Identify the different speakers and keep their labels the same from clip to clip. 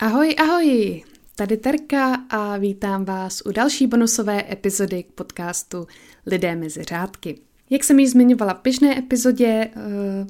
Speaker 1: Ahoj, ahoj! Tady Terka a vítám vás u další bonusové epizody k podcastu Lidé mezi řádky. Jak jsem již zmiňovala v běžné epizodě eh,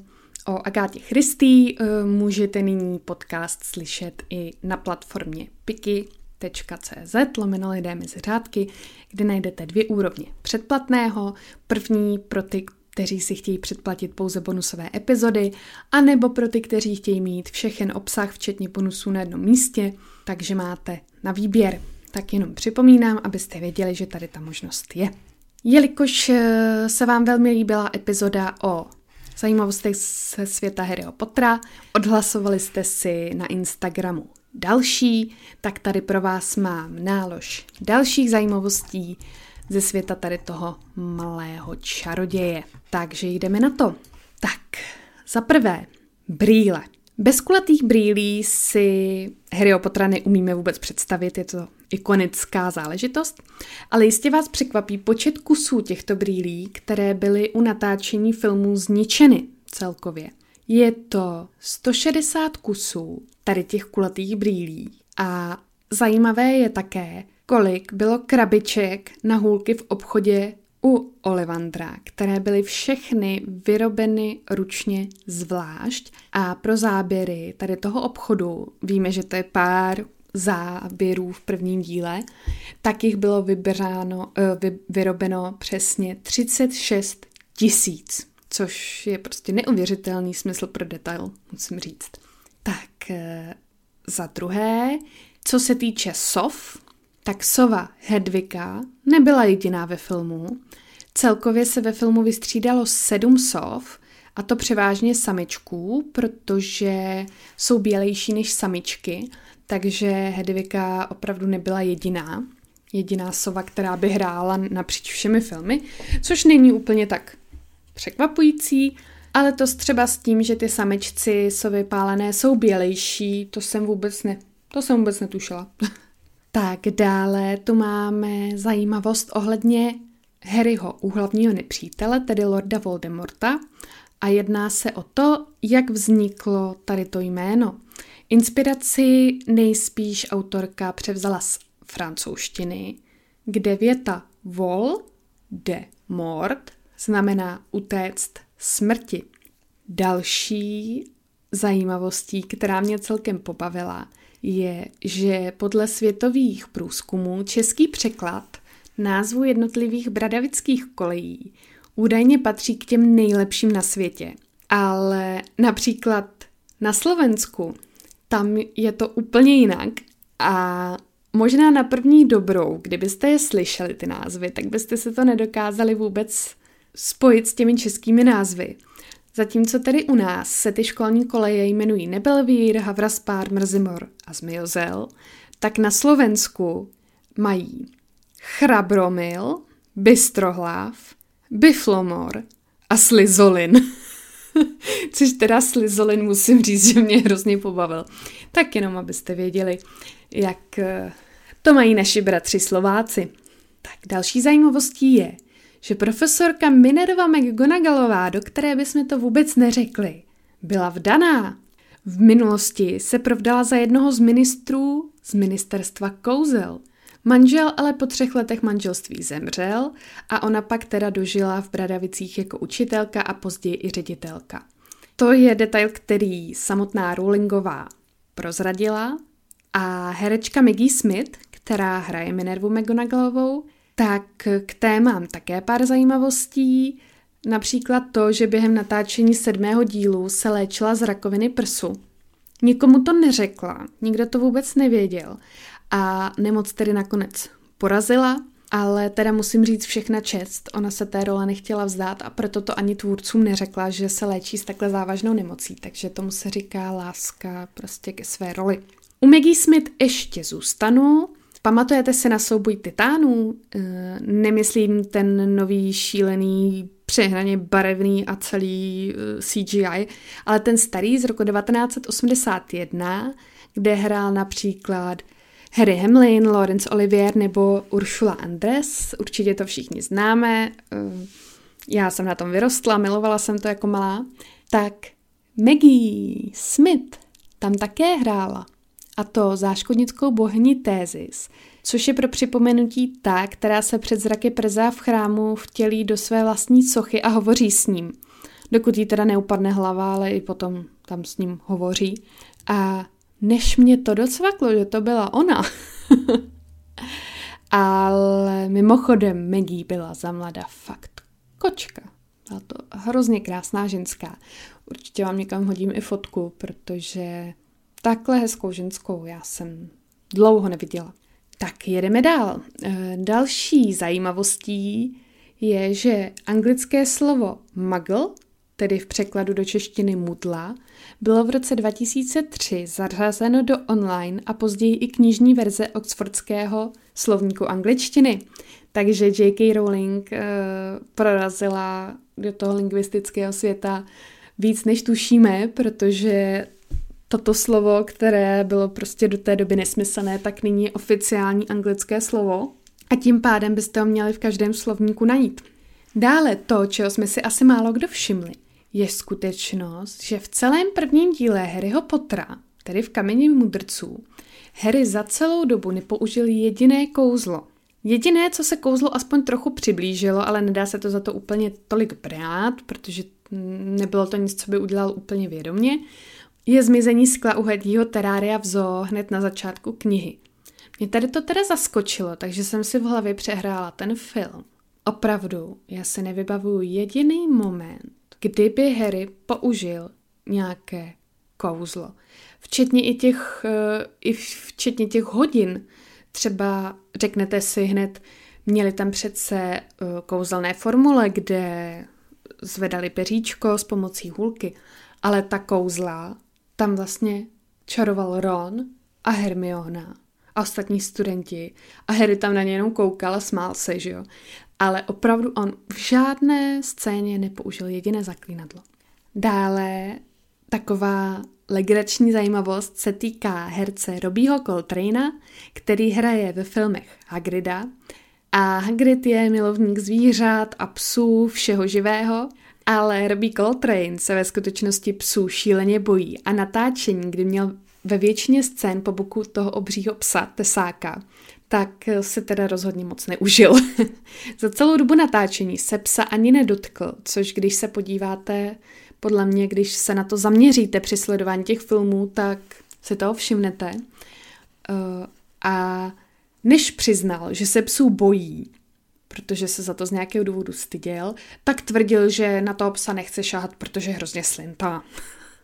Speaker 1: o Agátě Christý, eh, můžete nyní podcast slyšet i na platformě piki.cz lomeno lidé mezi řádky, kde najdete dvě úrovně předplatného. První pro ty, kteří si chtějí předplatit pouze bonusové epizody, anebo pro ty, kteří chtějí mít všechen obsah, včetně bonusů na jednom místě, takže máte na výběr. Tak jenom připomínám, abyste věděli, že tady ta možnost je. Jelikož eh, se vám velmi líbila epizoda o zajímavostech ze světa Harryho Pottera, odhlasovali jste si na Instagramu další, tak tady pro vás mám nálož dalších zajímavostí ze světa tady toho malého čaroděje. Takže jdeme na to. Tak, za prvé, brýle. Bez kulatých brýlí si Harryho Pottera neumíme vůbec představit, je to ikonická záležitost, ale jistě vás překvapí počet kusů těchto brýlí, které byly u natáčení filmů zničeny celkově. Je to 160 kusů tady těch kulatých brýlí a zajímavé je také, kolik bylo krabiček na hůlky v obchodě u Olivandra, které byly všechny vyrobeny ručně zvlášť a pro záběry tady toho obchodu, víme, že to je pár záběrů v prvním díle, tak jich bylo vybráno, eh, vy, vyrobeno přesně 36 tisíc, což je prostě neuvěřitelný smysl pro detail, musím říct. Tak eh, za druhé, co se týče sov, tak sova Hedvika nebyla jediná ve filmu. Celkově se ve filmu vystřídalo sedm sov, a to převážně samičků, protože jsou bělejší než samičky, takže Hedvika opravdu nebyla jediná. Jediná sova, která by hrála napříč všemi filmy, což není úplně tak překvapující, ale to třeba s tím, že ty samičci sovy pálené jsou bělejší, to jsem vůbec ne, to jsem vůbec netušila. Tak dále tu máme zajímavost ohledně Harryho úhlavního nepřítele, tedy Lorda Voldemorta. A jedná se o to, jak vzniklo tady to jméno. Inspiraci nejspíš autorka převzala z francouzštiny, kde věta vol de mort znamená utéct smrti. Další zajímavostí, která mě celkem pobavila, je, že podle světových průzkumů český překlad názvu jednotlivých bradavických kolejí údajně patří k těm nejlepším na světě. Ale například na Slovensku tam je to úplně jinak a možná na první dobrou, kdybyste je slyšeli ty názvy, tak byste se to nedokázali vůbec spojit s těmi českými názvy. Zatímco tedy u nás se ty školní koleje jmenují Nebelvír, Havraspár, Mrzimor a Zmiozel, tak na Slovensku mají Chrabromil, Bystrohlav, Biflomor a Slizolin. Což teda Slizolin musím říct, že mě hrozně pobavil. Tak jenom, abyste věděli, jak eh, to mají naši bratři Slováci. Tak další zajímavostí je, že profesorka Minerva McGonagallová, do které bychom to vůbec neřekli, byla vdaná. V minulosti se provdala za jednoho z ministrů z ministerstva kouzel. Manžel ale po třech letech manželství zemřel a ona pak teda dožila v Bradavicích jako učitelka a později i ředitelka. To je detail, který samotná Rowlingová prozradila a herečka Maggie Smith, která hraje Minervu McGonagallovou, tak k té mám také pár zajímavostí. Například to, že během natáčení sedmého dílu se léčila z rakoviny prsu. Nikomu to neřekla, nikdo to vůbec nevěděl a nemoc tedy nakonec porazila, ale teda musím říct všechna čest, ona se té role nechtěla vzdát a proto to ani tvůrcům neřekla, že se léčí s takhle závažnou nemocí, takže tomu se říká láska prostě ke své roli. U Maggie Smith ještě zůstanu, Pamatujete se na souboj titánů? Eh, nemyslím ten nový šílený, přehraně barevný a celý eh, CGI, ale ten starý z roku 1981, kde hrál například Harry Hamlin, Laurence Olivier nebo Ursula Andres. Určitě to všichni známe. Eh, já jsem na tom vyrostla, milovala jsem to jako malá. Tak Maggie Smith tam také hrála. A to záškodnickou bohyni Tézis, což je pro připomenutí ta, která se před zraky przá v chrámu vtělí do své vlastní sochy a hovoří s ním. Dokud jí teda neupadne hlava, ale i potom tam s ním hovoří. A než mě to docvaklo, že to byla ona. ale mimochodem Maggie byla za mlada fakt kočka. Byla to hrozně krásná ženská. Určitě vám někam hodím i fotku, protože takhle hezkou ženskou já jsem dlouho neviděla. Tak jedeme dál. E, další zajímavostí je, že anglické slovo muggle, tedy v překladu do češtiny mudla, bylo v roce 2003 zařazeno do online a později i knižní verze oxfordského slovníku angličtiny. Takže J.K. Rowling uh, prorazila do toho lingvistického světa víc než tušíme, protože toto slovo, které bylo prostě do té doby nesmyslné, tak nyní je oficiální anglické slovo a tím pádem byste ho měli v každém slovníku najít. Dále to, čeho jsme si asi málo kdo všimli, je skutečnost, že v celém prvním díle Harryho Pottera, tedy v Kameni mudrců, Harry za celou dobu nepoužil jediné kouzlo. Jediné, co se kouzlo aspoň trochu přiblížilo, ale nedá se to za to úplně tolik brát, protože nebylo to nic, co by udělal úplně vědomě, je zmizení skla uhedího terária v zoo hned na začátku knihy. Mě tady to teda zaskočilo, takže jsem si v hlavě přehrála ten film. Opravdu, já se nevybavuju jediný moment, kdyby Harry použil nějaké kouzlo. Včetně i těch, eh, i včetně těch hodin. Třeba řeknete si hned, měli tam přece eh, kouzelné formule, kde zvedali peříčko s pomocí hůlky, ale ta kouzla tam vlastně čaroval Ron a Hermiona a ostatní studenti a Harry tam na ně jenom koukal a smál se, že jo. Ale opravdu on v žádné scéně nepoužil jediné zaklínadlo. Dále taková legrační zajímavost se týká herce Robího Coltrane'a, který hraje ve filmech Hagrida a Hagrid je milovník zvířat a psů, všeho živého ale Robbie Coltrane se ve skutečnosti psů šíleně bojí a natáčení, kdy měl ve většině scén po boku toho obřího psa, tesáka, tak se teda rozhodně moc neužil. Za celou dobu natáčení se psa ani nedotkl, což když se podíváte, podle mě, když se na to zaměříte při sledování těch filmů, tak si toho všimnete. Uh, a než přiznal, že se psů bojí, protože se za to z nějakého důvodu styděl, tak tvrdil, že na toho psa nechce šáhat, protože hrozně slintá.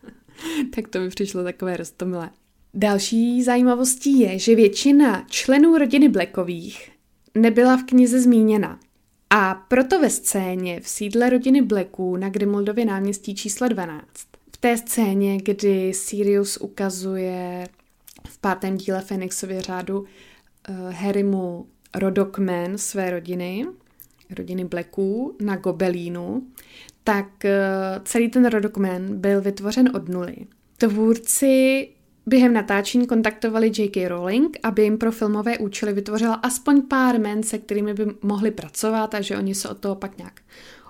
Speaker 1: tak to mi přišlo takové roztomilé. Další zajímavostí je, že většina členů rodiny Blackových nebyla v knize zmíněna. A proto ve scéně v sídle rodiny Blacků na Grimoldově náměstí číslo 12, v té scéně, kdy Sirius ukazuje v pátém díle Fenixově řádu uh, Harrymu rodokmen své rodiny, rodiny Blacků na Gobelínu, tak eh, celý ten rodokmen byl vytvořen od nuly. Tvůrci během natáčení kontaktovali J.K. Rowling, aby jim pro filmové účely vytvořila aspoň pár men, se kterými by mohli pracovat a že oni se od toho pak nějak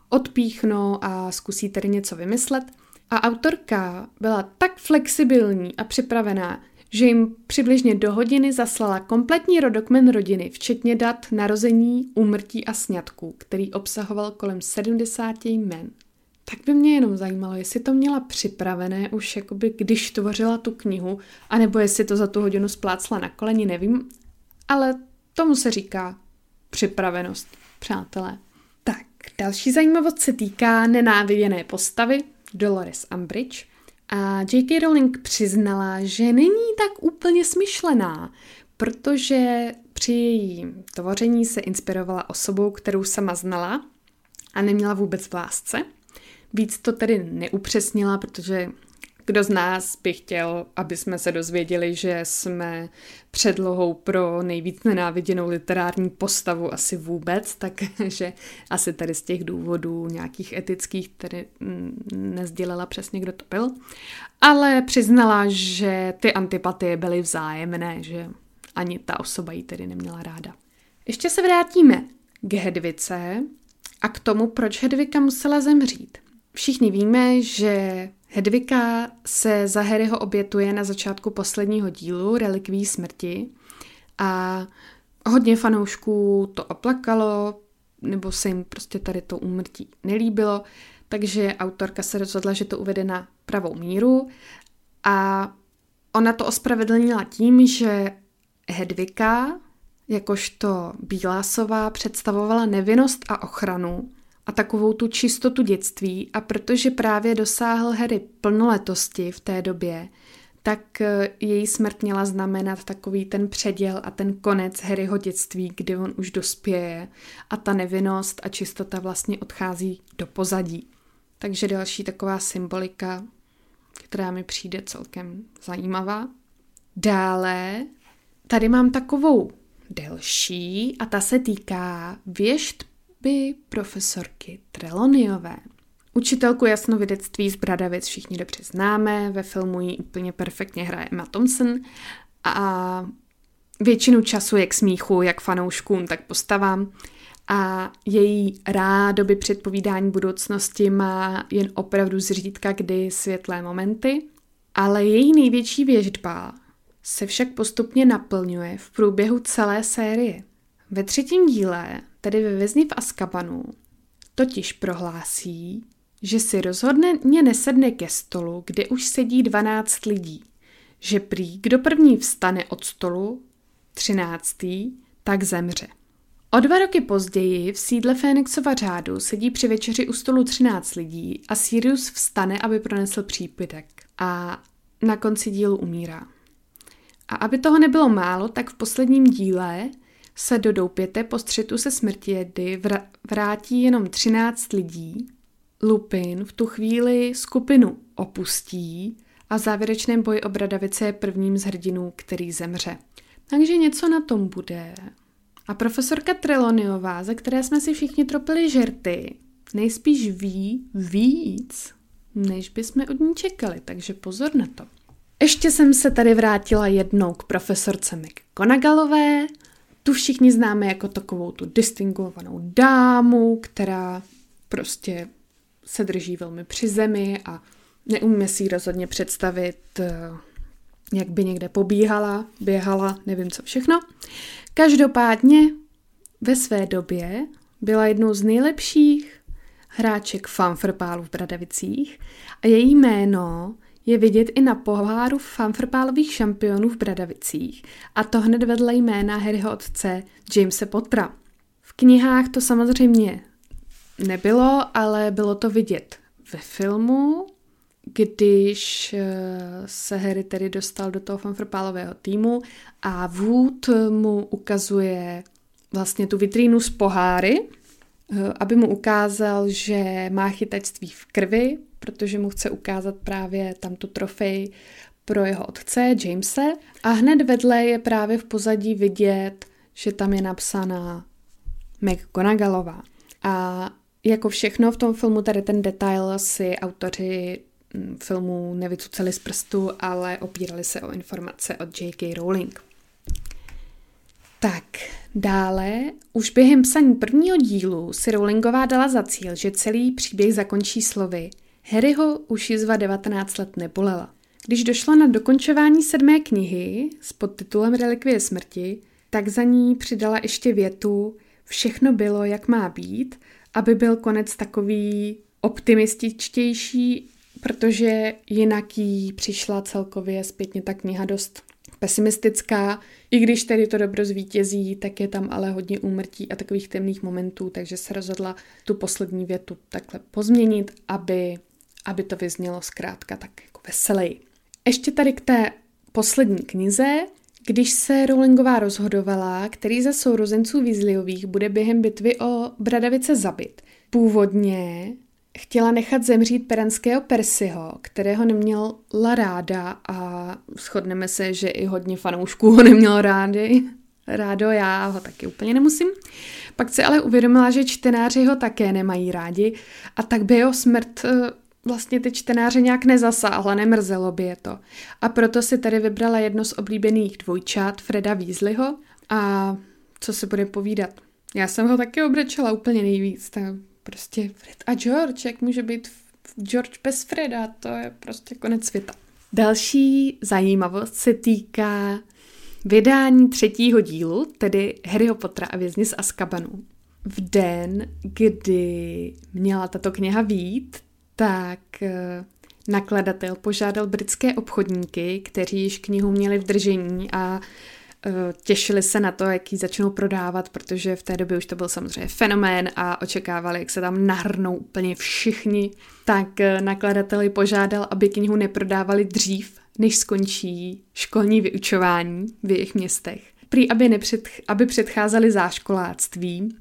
Speaker 1: odpíchnou a zkusí tedy něco vymyslet. A autorka byla tak flexibilní a připravená, že jim přibližně do hodiny zaslala kompletní rodokmen rodiny, včetně dat narození, úmrtí a sňatků, který obsahoval kolem 70 jmen. Tak by mě jenom zajímalo, jestli to měla připravené už jakoby, když tvořila tu knihu, anebo jestli to za tu hodinu splácla na koleni, nevím, ale tomu se říká připravenost, přátelé. Tak, další zajímavost se týká nenáviděné postavy Dolores Umbridge – a J.K. Rowling přiznala, že není tak úplně smyšlená, protože při jejím tvoření se inspirovala osobou, kterou sama znala a neměla vůbec v lásce. Víc to tedy neupřesnila, protože kdo z nás by chtěl, aby jsme se dozvěděli, že jsme předlohou pro nejvíc nenáviděnou literární postavu asi vůbec, takže asi tady z těch důvodů nějakých etických tedy mm, nezdělela přesně, kdo to byl. Ale přiznala, že ty antipatie byly vzájemné, že ani ta osoba ji tedy neměla ráda. Ještě se vrátíme k Hedvice a k tomu, proč Hedvika musela zemřít. Všichni víme, že Hedvika se za Harryho obětuje na začátku posledního dílu Relikví smrti a hodně fanoušků to oplakalo, nebo se jim prostě tady to úmrtí nelíbilo, takže autorka se rozhodla, že to uvede na pravou míru a ona to ospravedlnila tím, že Hedvika, jakožto Bílásová, představovala nevinnost a ochranu a takovou tu čistotu dětství a protože právě dosáhl Harry plnoletosti v té době, tak eh, její smrt měla znamenat takový ten předěl a ten konec Harryho dětství, kdy on už dospěje a ta nevinnost a čistota vlastně odchází do pozadí. Takže další taková symbolika, která mi přijde celkem zajímavá. Dále tady mám takovou delší a ta se týká věštby profesorky Treloniové. Učitelku jasnovidectví z Bradavic všichni dobře známe, ve filmu ji úplně perfektně hraje Emma Thompson a většinu času jak smíchu, jak fanouškům, tak postavám. A její rádoby předpovídání budoucnosti má jen opravdu zřídka kdy světlé momenty, ale její největší věždba se však postupně naplňuje v průběhu celé série. Ve třetím díle, tedy ve Vězni v Askabanu, totiž prohlásí, že si rozhodně nesedne ke stolu, kde už sedí 12 lidí. Že prý, kdo první vstane od stolu, 13. tak zemře. O dva roky později v sídle Fénixova řádu sedí při večeři u stolu 13 lidí a Sirius vstane, aby pronesl přípitek. A na konci dílu umírá. A aby toho nebylo málo, tak v posledním díle se do doupěte po střetu se smrtědy vrátí jenom 13 lidí. Lupin v tu chvíli skupinu opustí a v závěrečném boji o Bradavice je prvním z hrdinů, který zemře. Takže něco na tom bude. A profesorka Treloniová, ze které jsme si všichni tropili žerty, nejspíš ví víc, než bychom od ní čekali, takže pozor na to. Ještě jsem se tady vrátila jednou k profesorce McGonagalové. Tu všichni známe jako takovou tu distingovanou dámu, která prostě se drží velmi při zemi a neumíme si ji rozhodně představit, eh, jak by někde pobíhala, běhala, nevím co všechno. Každopádně ve své době byla jednou z nejlepších hráček fanfrpálu v Bradavicích a její jméno je vidět i na poháru fanfrpálových šampionů v Bradavicích a to hned vedle jména Harryho otce Jamesa Pottera. V knihách to samozřejmě nebylo, ale bylo to vidět ve filmu, když eh, se Harry tedy dostal do toho fanfrpálového týmu a Wood mu ukazuje vlastně tu vitrínu z poháry, eh, aby mu ukázal, že má chytačství v krvi, protože mu chce ukázat právě tam tu trofej pro jeho otce, Jamese. A hned vedle je právě v pozadí vidět, že tam je napsaná McGonagallová. A jako všechno v tom filmu, tady ten detail si autoři mm, filmu nevycuceli z prstu, ale opírali se o informace od J.K. Rowling. Tak, dále, už během psaní prvního dílu si Rowlingová dala za cíl, že celý příběh zakončí slovy Harryho už jizva 19 let nebolela. Když došlo na dokončování sedmé knihy s podtitulem Relikvie smrti, tak za ní přidala ještě větu Všechno bylo, jak má být aby byl konec takový optimističtější, protože jinak jí přišla celkově zpětně ta kniha dost pesimistická. I když tedy to dobro zvítězí, tak je tam ale hodně úmrtí a takových temných momentů, takže se rozhodla tu poslední větu takhle pozměnit, aby, aby to vyznělo zkrátka tak jako veselý. Ještě tady k té poslední knize, když se Rowlingová rozhodovala, který ze sourozenců Weasleyových bude během bitvy o Bradavice zabit, původně chtěla nechat zemřít perenského Persiho, kterého neměla ráda a shodneme se, že i hodně fanoušků ho nemělo rádi. Rádo, já ho taky úplně nemusím. Pak se ale uvědomila, že čtenáři ho také nemají rádi a tak by jeho smrt eh, vlastně ty čtenáře nějak nezasáhla, nemrzelo by je to. A proto si tady vybrala jedno z oblíbených dvojčat, Freda Weasleyho. A co se bude povídat? Já jsem ho taky obrečela úplně nejvíc. Tak prostě Fred a George, jak může být George bez Freda, to je prostě konec světa. Další zajímavost se týká vydání třetího dílu, tedy Harryho Pottera a vězni z Azkabanu. V den, kdy měla tato kniha vít, tak eh, nakladatel požádal britské obchodníky, kteří již knihu měli v držení a eh, těšili se na to, jak ji začnou prodávat, protože v té době už to byl samozřejmě fenomén a očekávali, jak se tam nahrnou úplně všichni. Tak eh, nakladateli požádal, aby knihu neprodávali dřív, než skončí školní vyučování v jejich městech. Prý, aby, nepřed, aby předcházeli záškoláctví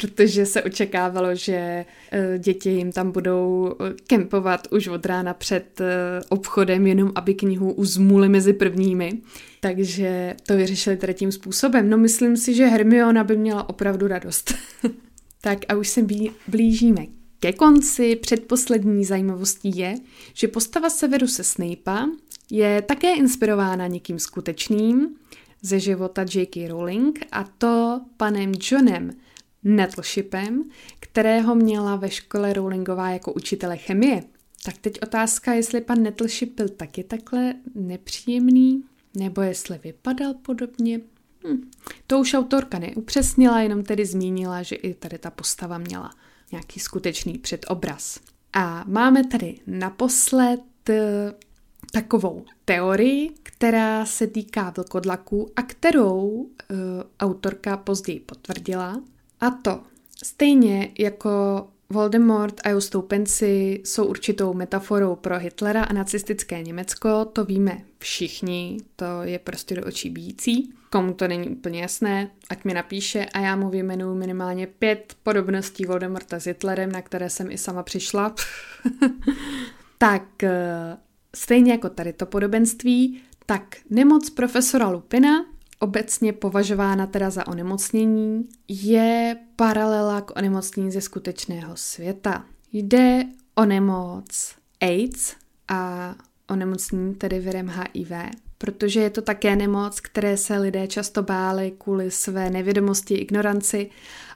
Speaker 1: protože se očekávalo, že eh, děti jim tam budou eh, kempovat už od rána před eh, obchodem, jenom aby knihu uzmuli mezi prvními. Takže to vyřešili tady tím způsobem. No myslím si, že Hermiona by měla opravdu radost. tak a už se blížíme ke konci. Předposlední zajímavostí je, že postava Severuse Snape'a je také inspirována někým skutečným ze života J.K. Rowling a to panem Johnem Nettleshipem, kterého měla ve škole Rowlingová jako učitele chemie. Tak teď otázka, jestli pan Nettleship byl taky takhle nepříjemný, nebo jestli vypadal podobně. Hm. To už autorka neupřesnila, jenom tedy zmínila, že i tady ta postava měla nějaký skutečný předobraz. A máme tady naposled eh, takovou teorii, která se týká vlkodlaků a kterou uh, autorka později potvrdila. A to stejně jako Voldemort a jeho stoupenci jsou určitou metaforou pro Hitlera a nacistické Německo, to víme všichni, to je prostě do očí bíjící. Komu to není úplně jasné, ať mi napíše a já mu vyjmenuji minimálně pět podobností Voldemorta s Hitlerem, na které jsem i sama přišla. tak eh, stejně jako tady to podobenství, tak nemoc profesora Lupina obecně považována teda za onemocnění, je paralela k onemocnění ze skutečného světa. Jde o nemoc AIDS a onemocnění tedy virem HIV, protože je to také nemoc, které se lidé často báli kvůli své nevědomosti, ignoranci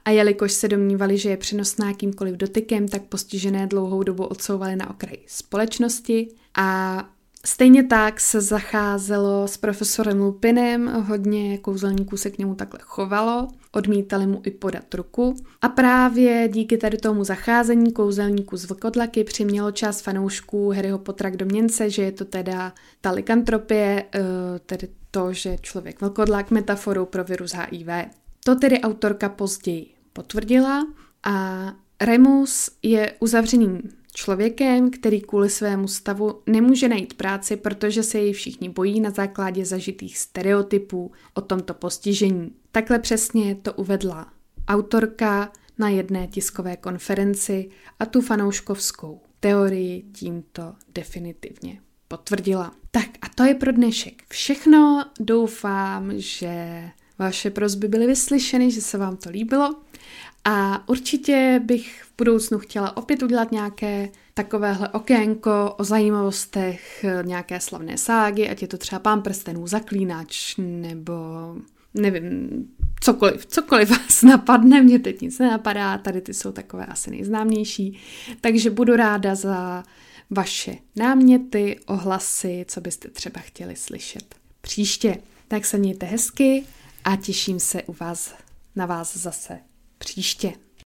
Speaker 1: a jelikož se domnívali, že je přenosná kýmkoliv dotykem, tak postižené dlouhou dobu odsouvali na okraj společnosti a Stejně tak se zacházelo s profesorem Lupinem, hodně kouzelníků se k němu takhle chovalo, odmítali mu i podat ruku. A právě díky tady tomu zacházení kouzelníků z vlkodlaky přimělo část fanoušků Harryho Pottera k domněnce, že je to teda ta likantropie, eh, tedy to, že člověk vlkodlak metaforou pro virus HIV. To tedy autorka později potvrdila a Remus je uzavřeným Člověkem, který kvůli svému stavu nemůže najít práci, protože se jej všichni bojí na základě zažitých stereotypů o tomto postižení. Takhle přesně to uvedla autorka na jedné tiskové konferenci a tu fanouškovskou teorii tímto definitivně potvrdila. Tak a to je pro dnešek všechno. Doufám, že vaše prozby byly vyslyšeny, že se vám to líbilo a určitě bych v budoucnu chtěla opět udělat nějaké takovéhle okénko o zajímavostech, nějaké slavné ságy, ať je to třeba pán prstenů, zaklínač, nebo nevím, cokoliv, cokoliv vás napadne, mě teď nic nenapadá, tady ty jsou takové asi nejznámější, takže budu ráda za vaše náměty, ohlasy, co byste třeba chtěli slyšet příště. Tak se mějte hezky a těším se u vás na vás zase příště.